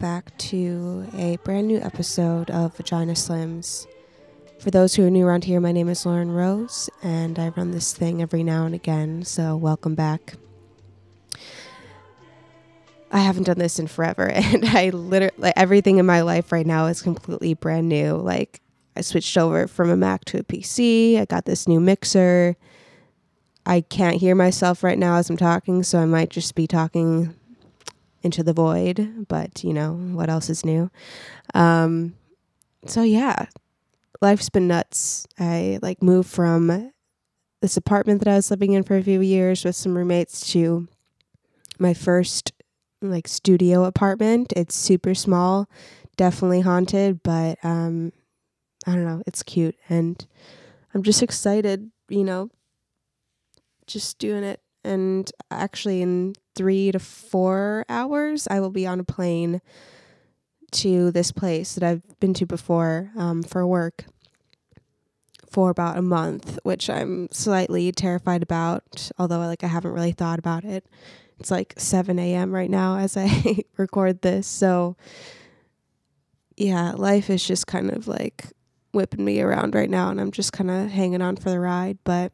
back to a brand new episode of Vagina Slims. For those who are new around here, my name is Lauren Rose, and I run this thing every now and again, so welcome back. I haven't done this in forever, and I literally, like, everything in my life right now is completely brand new. Like, I switched over from a Mac to a PC, I got this new mixer. I can't hear myself right now as I'm talking, so I might just be talking into the void, but you know, what else is new? Um, so yeah, life's been nuts. I like moved from this apartment that I was living in for a few years with some roommates to my first like studio apartment. It's super small, definitely haunted, but um I don't know, it's cute and I'm just excited, you know, just doing it. And actually in 3 to 4 hours I will be on a plane to this place that I've been to before um, for work for about a month, which I'm slightly terrified about, although like I haven't really thought about it. It's like 7 a.m. right now as I record this. So, yeah, life is just kind of like whipping me around right now, and I'm just kind of hanging on for the ride. But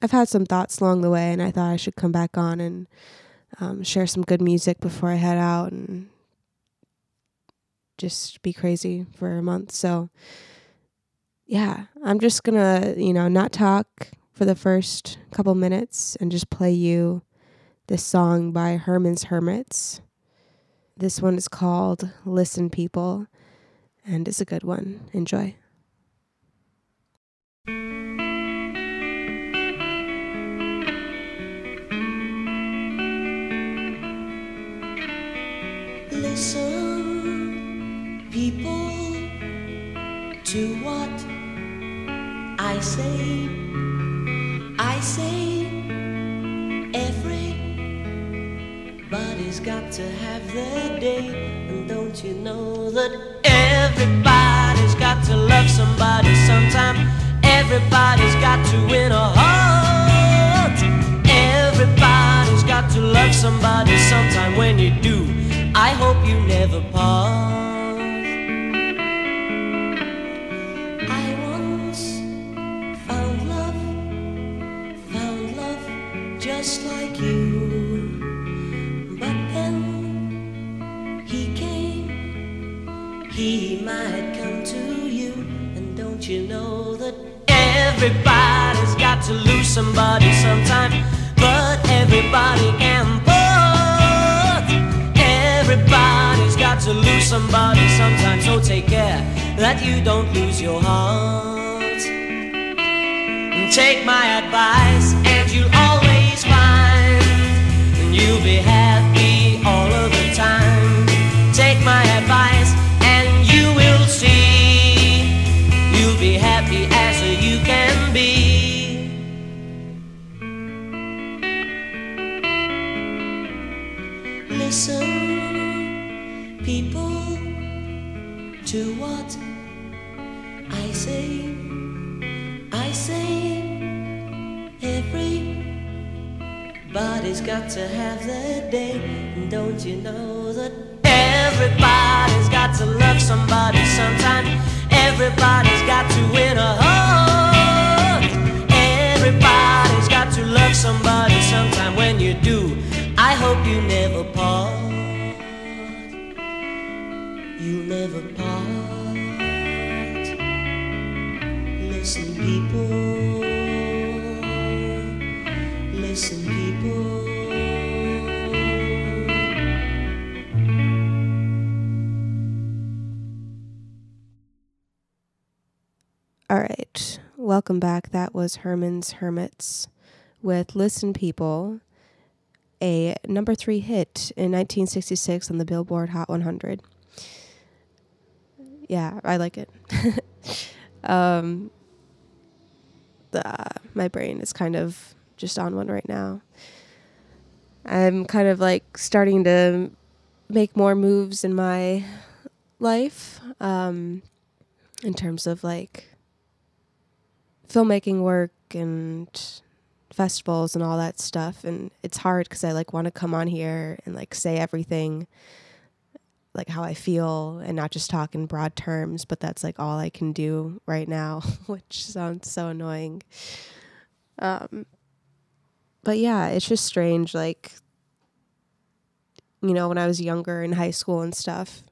I've had some thoughts along the way, and I thought I should come back on and um, share some good music before I head out and just be crazy for a month. So, yeah, I'm just gonna, you know, not talk for the first couple minutes and just play you this song by Herman's Hermits. This one is called Listen People and it's a good one. Enjoy. Listen, people, to what I say. I say, everybody's got to have their day. And don't you know that everybody's got to love somebody sometime? Everybody's got to win a heart. Everybody's got to love somebody sometime. When you do, I hope you never part. I once found love, found love just like you. But then he came, he might come to you. And don't you know that everybody's got to lose somebody sometime? But everybody somebody sometimes, So take care that you don't lose your heart. Take my advice, and you'll always find you'll be happy all of the time. Take my advice, got to have their day. And don't you know that everybody's got to love somebody sometime? Everybody's got to win a heart. Welcome back. That was Herman's Hermits with Listen People, a number three hit in 1966 on the Billboard Hot 100. Yeah, I like it. um, the, my brain is kind of just on one right now. I'm kind of like starting to make more moves in my life um, in terms of like filmmaking work and festivals and all that stuff and it's hard because i like want to come on here and like say everything like how i feel and not just talk in broad terms but that's like all i can do right now which sounds so annoying. Um but yeah it's just strange like you know when i was younger in high school and stuff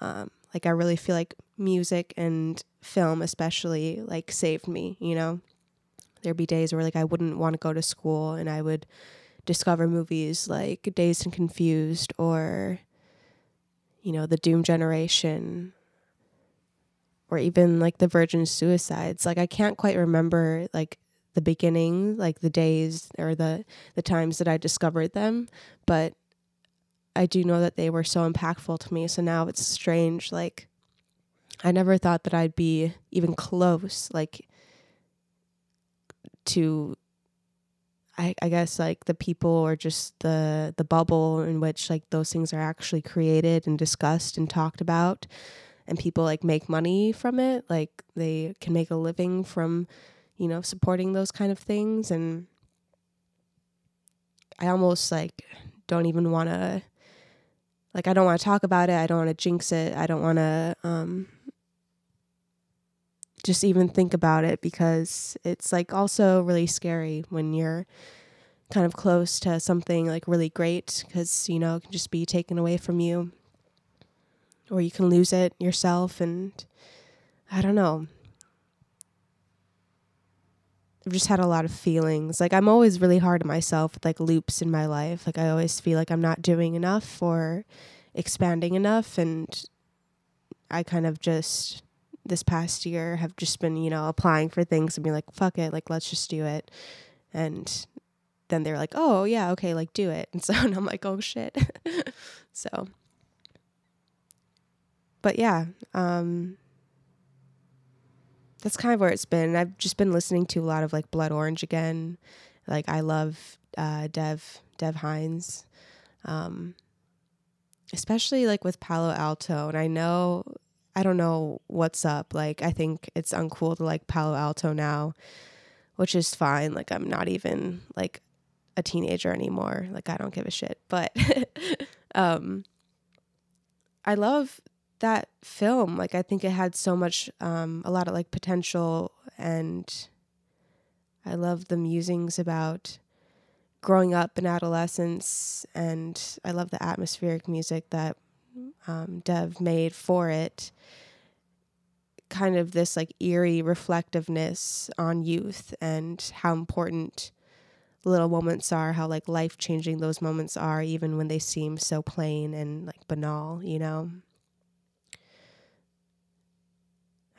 um like i really feel like music and film especially like saved me you know there'd be days where like I wouldn't want to go to school and I would discover movies like Dazed and Confused or you know, The Doom Generation or even like The Virgin Suicides. Like I can't quite remember like the beginning, like the days or the the times that I discovered them, but I do know that they were so impactful to me. So now it's strange like I never thought that I'd be even close like to I, I guess like the people or just the the bubble in which like those things are actually created and discussed and talked about and people like make money from it like they can make a living from you know supporting those kind of things and i almost like don't even want to like i don't want to talk about it i don't want to jinx it i don't want to um just even think about it because it's like also really scary when you're kind of close to something like really great because you know it can just be taken away from you or you can lose it yourself and i don't know i've just had a lot of feelings like i'm always really hard on myself with like loops in my life like i always feel like i'm not doing enough or expanding enough and i kind of just this past year have just been, you know, applying for things and be like, fuck it, like let's just do it. And then they're like, oh yeah, okay, like do it. And so and I'm like, oh shit. so but yeah, um that's kind of where it's been. I've just been listening to a lot of like Blood Orange again. Like I love uh Dev Dev Hynes. Um especially like with Palo Alto and I know I don't know what's up. Like, I think it's uncool to like Palo Alto now, which is fine. Like, I'm not even like a teenager anymore. Like, I don't give a shit. But um, I love that film. Like, I think it had so much, um, a lot of like potential. And I love the musings about growing up in adolescence. And I love the atmospheric music that um, Dev made for it kind of this like eerie reflectiveness on youth and how important little moments are, how like life changing those moments are, even when they seem so plain and like banal, you know?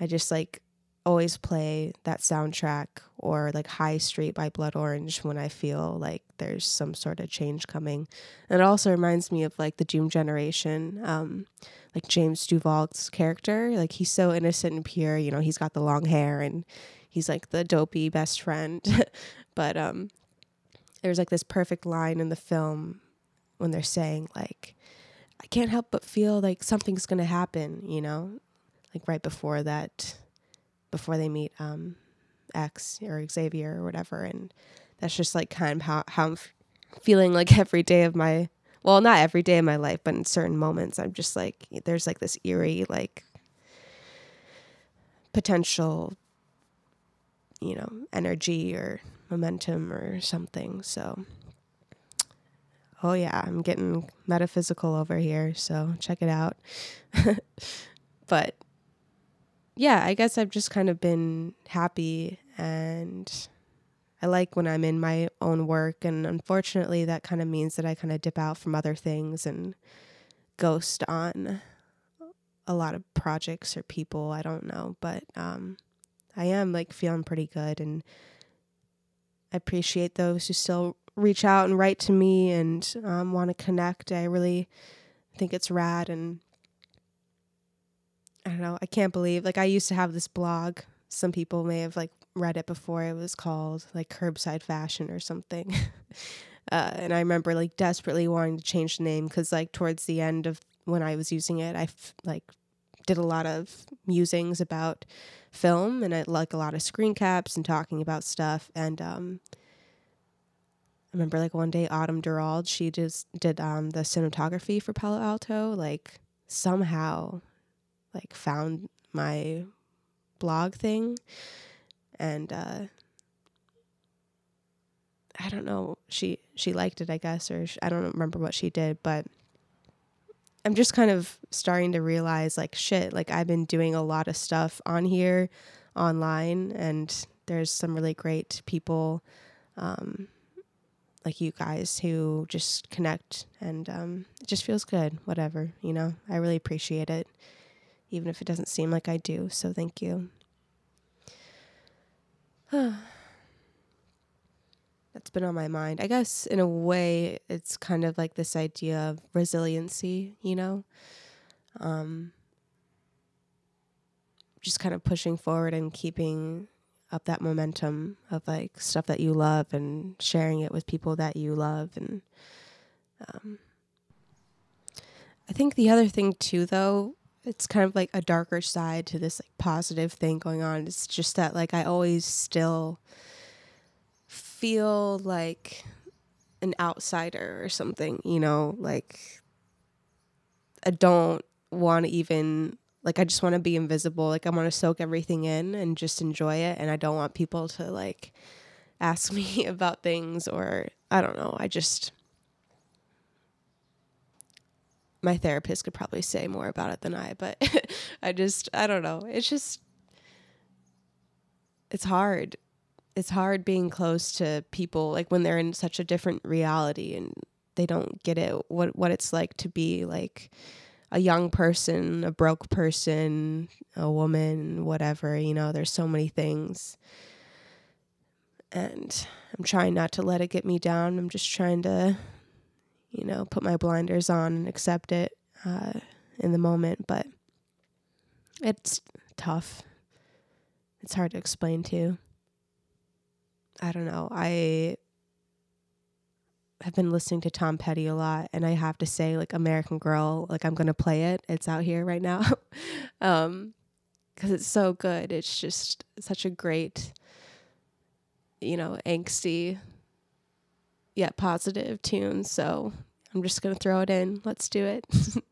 I just like always play that soundtrack or like High Street by Blood Orange when I feel like there's some sort of change coming. And it also reminds me of like the Doom generation, um, like James Duval's character. Like he's so innocent and pure, you know, he's got the long hair and he's like the dopey best friend. but um there's like this perfect line in the film when they're saying like I can't help but feel like something's gonna happen, you know? Like right before that before they meet um, X or Xavier or whatever. And that's just like kind of how, how I'm f- feeling like every day of my, well, not every day of my life, but in certain moments, I'm just like, there's like this eerie, like potential, you know, energy or momentum or something. So, oh yeah, I'm getting metaphysical over here. So check it out. but yeah, I guess I've just kind of been happy and I like when I'm in my own work. And unfortunately, that kind of means that I kind of dip out from other things and ghost on a lot of projects or people. I don't know. But um, I am like feeling pretty good. And I appreciate those who still reach out and write to me and um, want to connect. I really think it's rad. And I don't know. I can't believe like I used to have this blog. Some people may have like read it before. It was called like Curbside Fashion or something. uh, and I remember like desperately wanting to change the name because like towards the end of when I was using it, I f- like did a lot of musings about film and I like a lot of screen caps and talking about stuff. And um, I remember like one day Autumn Durald, she just did um, the cinematography for Palo Alto. Like somehow, like found my blog thing, and uh, I don't know. She she liked it, I guess, or sh- I don't remember what she did, but I'm just kind of starting to realize like shit, like I've been doing a lot of stuff on here online and there's some really great people um, like you guys who just connect and um, it just feels good, whatever, you know. I really appreciate it even if it doesn't seem like I do. So thank you. That's been on my mind. I guess in a way it's kind of like this idea of resiliency, you know? Um just kind of pushing forward and keeping up that momentum of like stuff that you love and sharing it with people that you love and um I think the other thing too though it's kind of like a darker side to this like positive thing going on. It's just that like I always still feel like an outsider or something, you know, like I don't want to even like I just want to be invisible. Like I want to soak everything in and just enjoy it and I don't want people to like ask me about things or I don't know. I just my therapist could probably say more about it than I, but I just I don't know. It's just it's hard. It's hard being close to people like when they're in such a different reality and they don't get it what what it's like to be like a young person, a broke person, a woman, whatever, you know, there's so many things. And I'm trying not to let it get me down. I'm just trying to you know, put my blinders on and accept it uh, in the moment. But it's tough. It's hard to explain to. I don't know. I have been listening to Tom Petty a lot, and I have to say, like American Girl, like I'm gonna play it. It's out here right now, um, because it's so good. It's just such a great, you know, angsty yet positive tune. So I'm just going to throw it in. Let's do it.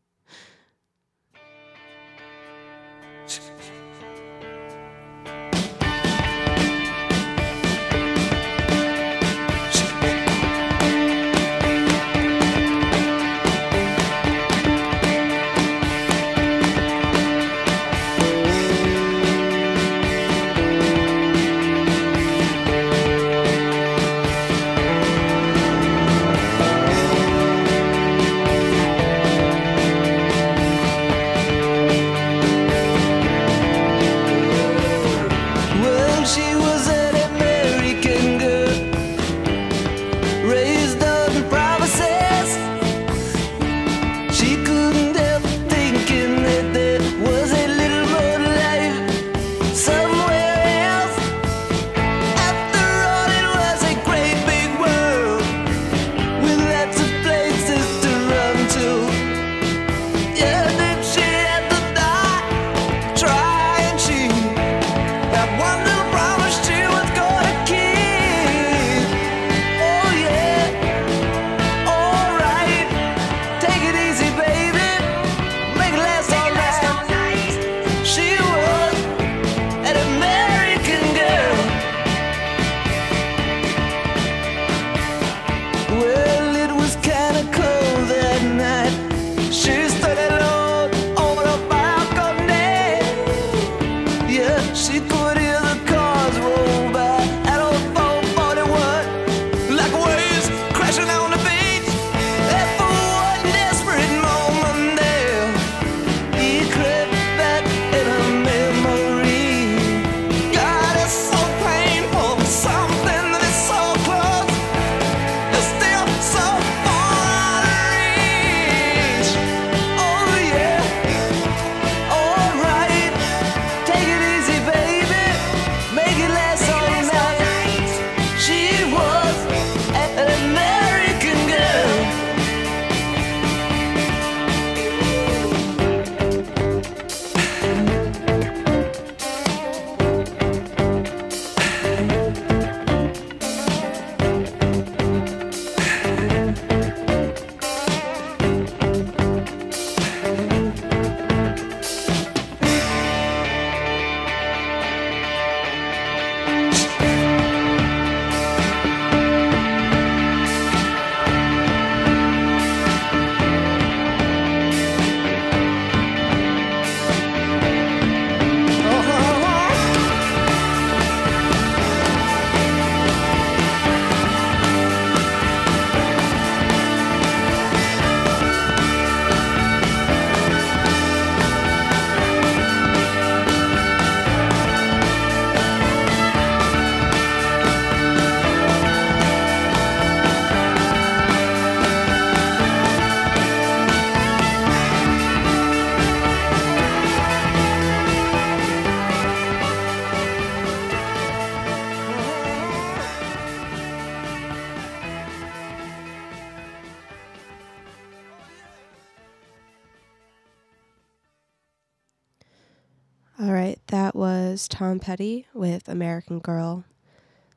Tom Petty with American Girl.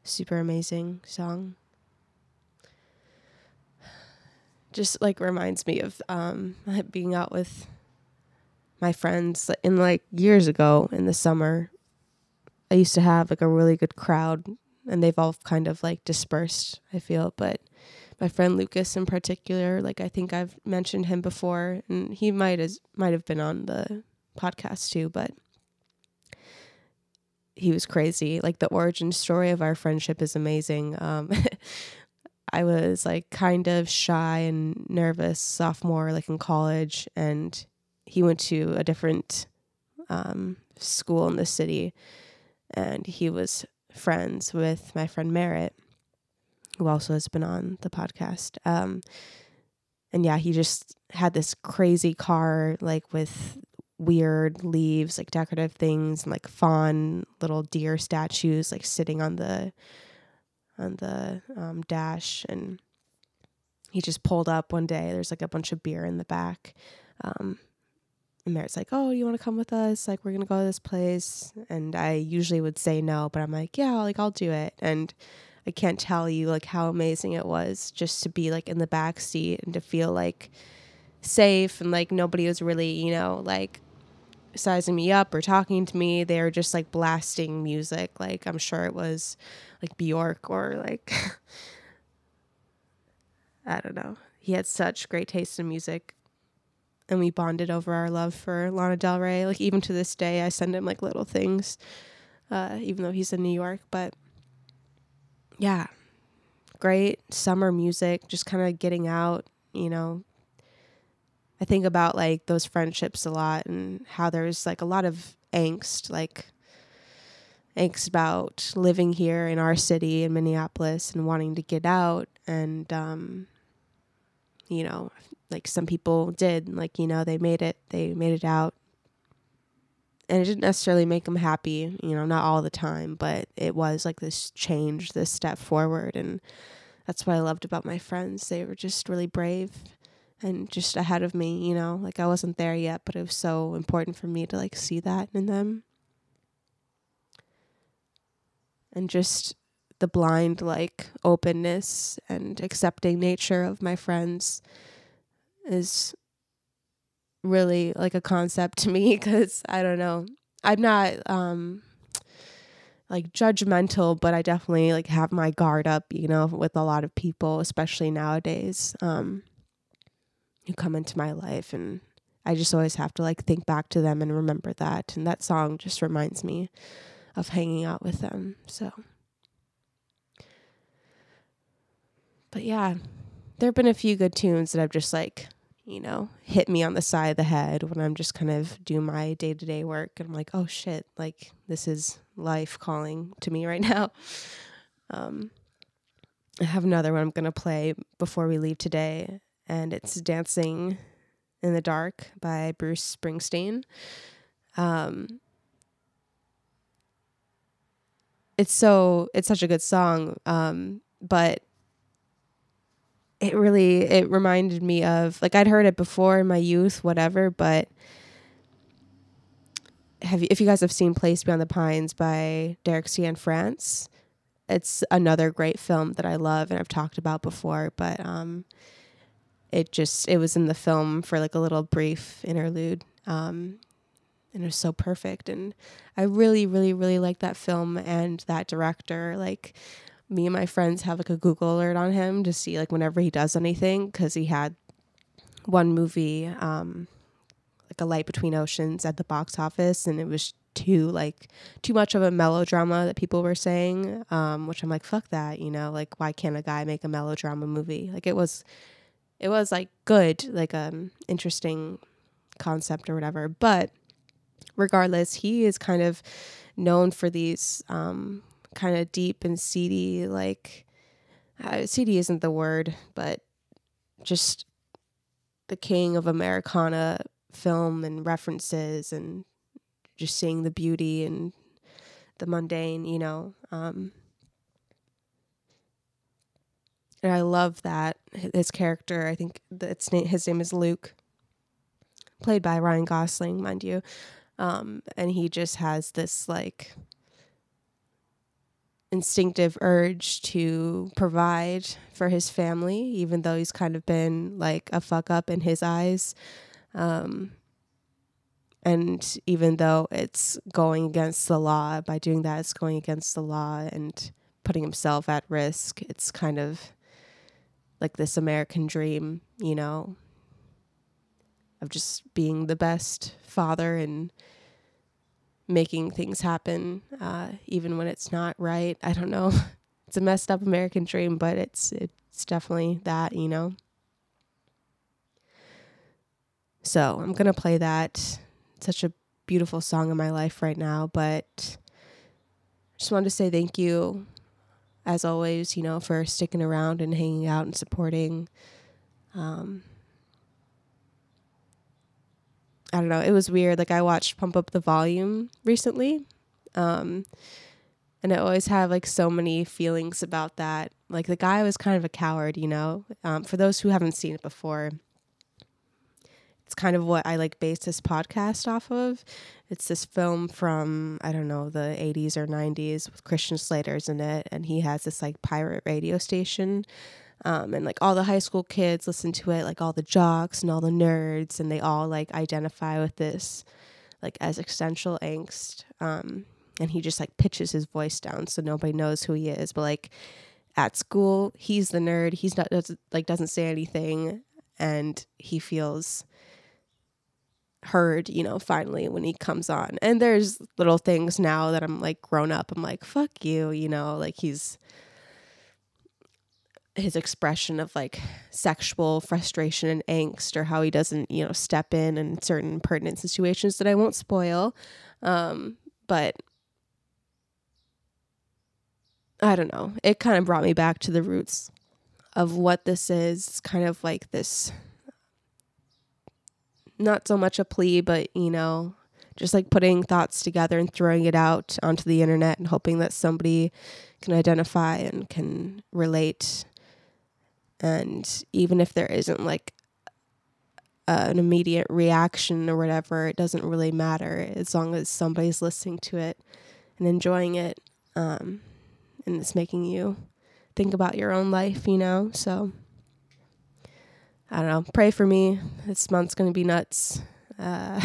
Super amazing song. Just like reminds me of um, being out with my friends in like years ago in the summer. I used to have like a really good crowd and they've all kind of like dispersed, I feel, but my friend Lucas in particular, like I think I've mentioned him before and he might as might have been on the podcast too, but he was crazy. Like the origin story of our friendship is amazing. Um, I was like kind of shy and nervous sophomore, like in college, and he went to a different um, school in the city, and he was friends with my friend Merritt, who also has been on the podcast. Um, and yeah, he just had this crazy car, like with weird leaves, like decorative things, and like fawn little deer statues, like sitting on the on the um, dash. And he just pulled up one day. There's like a bunch of beer in the back. Um, and Merritt's like, "Oh, you want to come with us? Like, we're gonna go to this place." And I usually would say no, but I'm like, "Yeah, like I'll do it." And I can't tell you like how amazing it was just to be like in the back seat and to feel like safe and like nobody was really, you know, like sizing me up or talking to me. They were just like blasting music. Like I'm sure it was like Bjork or like I don't know. He had such great taste in music. And we bonded over our love for Lana Del Rey. Like even to this day I send him like little things. Uh, even though he's in New York. But yeah. Great summer music, just kind of getting out, you know, I think about like those friendships a lot and how there's like a lot of angst, like angst about living here in our city in Minneapolis and wanting to get out. And, um, you know, like some people did, like, you know, they made it, they made it out. And it didn't necessarily make them happy, you know, not all the time, but it was like this change, this step forward. And that's what I loved about my friends. They were just really brave and just ahead of me, you know, like I wasn't there yet, but it was so important for me to like see that in them. And just the blind like openness and accepting nature of my friends is really like a concept to me cuz I don't know. I'm not um like judgmental, but I definitely like have my guard up, you know, with a lot of people, especially nowadays. Um who come into my life and I just always have to like think back to them and remember that and that song just reminds me of hanging out with them. So But yeah, there've been a few good tunes that I've just like, you know, hit me on the side of the head when I'm just kind of doing my day-to-day work and I'm like, "Oh shit, like this is life calling to me right now." Um I have another one I'm going to play before we leave today and it's Dancing in the Dark by Bruce Springsteen. Um, it's so it's such a good song, um, but it really it reminded me of like I'd heard it before in my youth, whatever, but have you, if you guys have seen Place Beyond the Pines by Derek Cianfrance, it's another great film that I love and I've talked about before, but um, it just it was in the film for like a little brief interlude um, and it was so perfect. And i really really really like that film and that director. Like me and my friends have like a google alert on him to see like whenever he does anything because he had one movie um, like a light between oceans at the box office and it was too like too much of a melodrama that people were saying um, which i'm like fuck that you know? Like why can't a guy make a melodrama movie? Like it was it was like good, like um interesting concept or whatever. But regardless, he is kind of known for these um kind of deep and seedy like uh, seedy isn't the word, but just the king of Americana film and references and just seeing the beauty and the mundane, you know. Um, and I love that his character. I think name, his name is Luke, played by Ryan Gosling, mind you. Um, and he just has this like instinctive urge to provide for his family, even though he's kind of been like a fuck up in his eyes. Um, and even though it's going against the law, by doing that, it's going against the law and putting himself at risk. It's kind of like this American dream, you know, of just being the best father and making things happen, uh, even when it's not right. I don't know. It's a messed up American dream, but it's it's definitely that, you know. So I'm gonna play that. Such a beautiful song in my life right now, but just wanted to say thank you, as always, you know, for sticking around and hanging out and supporting. Um, I don't know. It was weird. Like I watched Pump Up the Volume recently. Um, and I always have like so many feelings about that. Like the guy was kind of a coward, you know. Um, for those who haven't seen it before, it's kind of what I like base this podcast off of. It's this film from I don't know the 80s or 90s with Christian Slater's in it, and he has this like pirate radio station. Um, and like all the high school kids listen to it, like all the jocks and all the nerds, and they all like identify with this like as existential angst. Um, and he just like pitches his voice down so nobody knows who he is. But like at school, he's the nerd. He's not doesn't, like doesn't say anything, and he feels heard, you know, finally when he comes on. And there's little things now that I'm like grown up. I'm like, fuck you, you know, like he's his expression of like sexual frustration and angst or how he doesn't, you know, step in in certain pertinent situations that I won't spoil. Um, but I don't know. It kind of brought me back to the roots of what this is. It's kind of like this not so much a plea, but you know, just like putting thoughts together and throwing it out onto the internet and hoping that somebody can identify and can relate. And even if there isn't like uh, an immediate reaction or whatever, it doesn't really matter as long as somebody's listening to it and enjoying it. Um, and it's making you think about your own life, you know? So I don't know. Pray for me. This month's going to be nuts. Uh,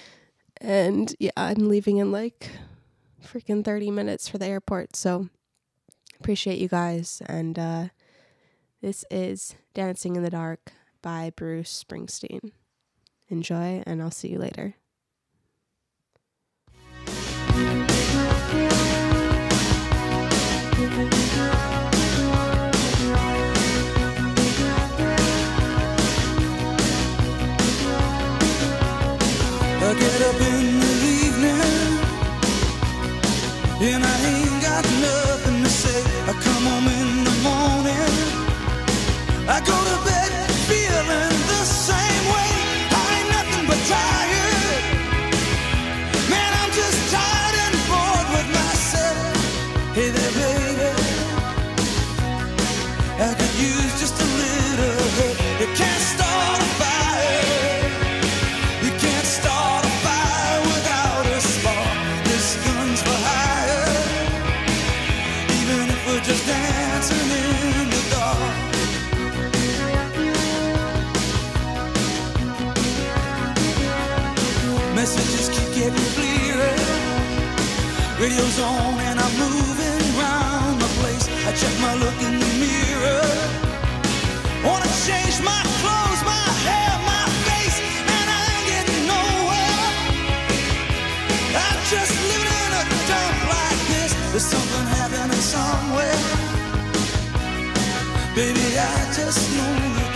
and yeah, I'm leaving in like freaking 30 minutes for the airport. So appreciate you guys. And uh, this is Dancing in the Dark by Bruce Springsteen. Enjoy, and I'll see you later. Baby, I just know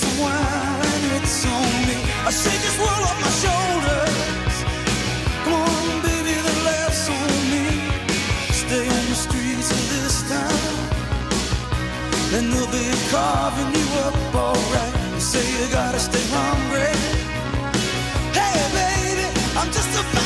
wine, it's on me. I shake this off my shoulders. Come on, baby, the laughs on me. Stay on the streets of this town. They'll be carving you up alright. Say you gotta stay hungry. Hey, baby, I'm just a